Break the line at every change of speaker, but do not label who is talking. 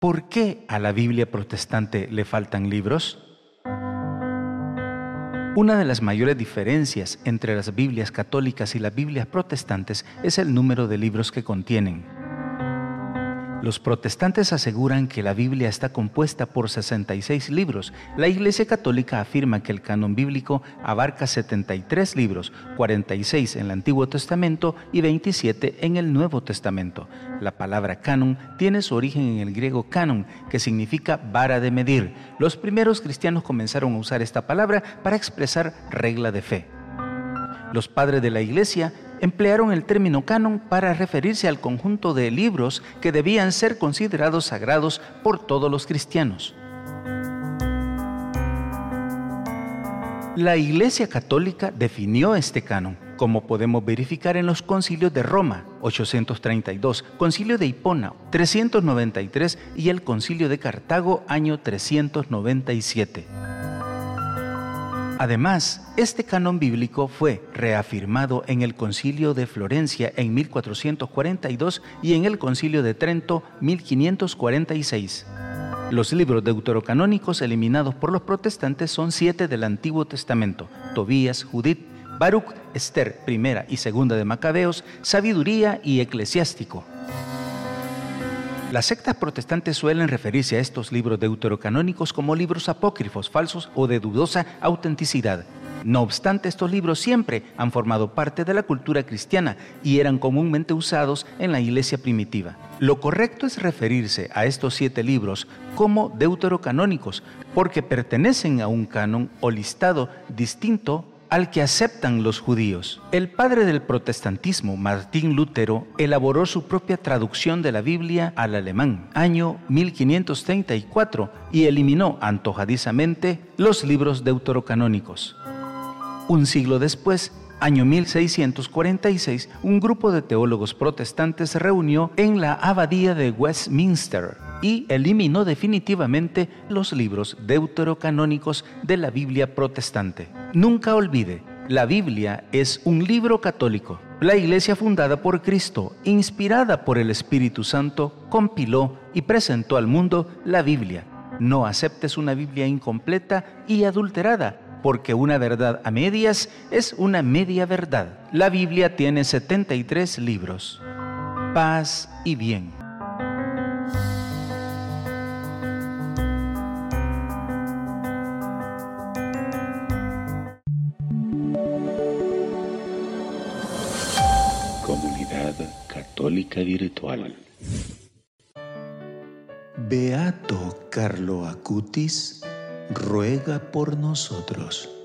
¿Por qué a la Biblia protestante le faltan libros? Una de las mayores diferencias entre las Biblias católicas y las Biblias protestantes es el número de libros que contienen. Los protestantes aseguran que la Biblia está compuesta por 66 libros. La Iglesia Católica afirma que el canon bíblico abarca 73 libros, 46 en el Antiguo Testamento y 27 en el Nuevo Testamento. La palabra canon tiene su origen en el griego canon, que significa vara de medir. Los primeros cristianos comenzaron a usar esta palabra para expresar regla de fe. Los padres de la Iglesia emplearon el término canon para referirse al conjunto de libros que debían ser considerados sagrados por todos los cristianos. La Iglesia Católica definió este canon, como podemos verificar en los concilios de Roma, 832, concilio de Hipona, 393 y el concilio de Cartago, año 397. Además, este canon bíblico fue reafirmado en el Concilio de Florencia en 1442 y en el Concilio de Trento 1546. Los libros deuterocanónicos eliminados por los protestantes son siete del Antiguo Testamento: Tobías, Judith, Baruch, Esther, primera y segunda de Macabeos, Sabiduría y Eclesiástico. Las sectas protestantes suelen referirse a estos libros deuterocanónicos como libros apócrifos, falsos o de dudosa autenticidad. No obstante, estos libros siempre han formado parte de la cultura cristiana y eran comúnmente usados en la iglesia primitiva. Lo correcto es referirse a estos siete libros como deuterocanónicos porque pertenecen a un canon o listado distinto al que aceptan los judíos. El padre del protestantismo, Martín Lutero, elaboró su propia traducción de la Biblia al alemán, año 1534, y eliminó antojadizamente los libros deuterocanónicos. Un siglo después, año 1646, un grupo de teólogos protestantes se reunió en la abadía de Westminster y eliminó definitivamente los libros deuterocanónicos de la Biblia protestante. Nunca olvide, la Biblia es un libro católico. La iglesia fundada por Cristo, inspirada por el Espíritu Santo, compiló y presentó al mundo la Biblia. No aceptes una Biblia incompleta y adulterada, porque una verdad a medias es una media verdad. La Biblia tiene 73 libros. Paz y bien.
Católica Virtual.
Beato Carlo Acutis ruega por nosotros.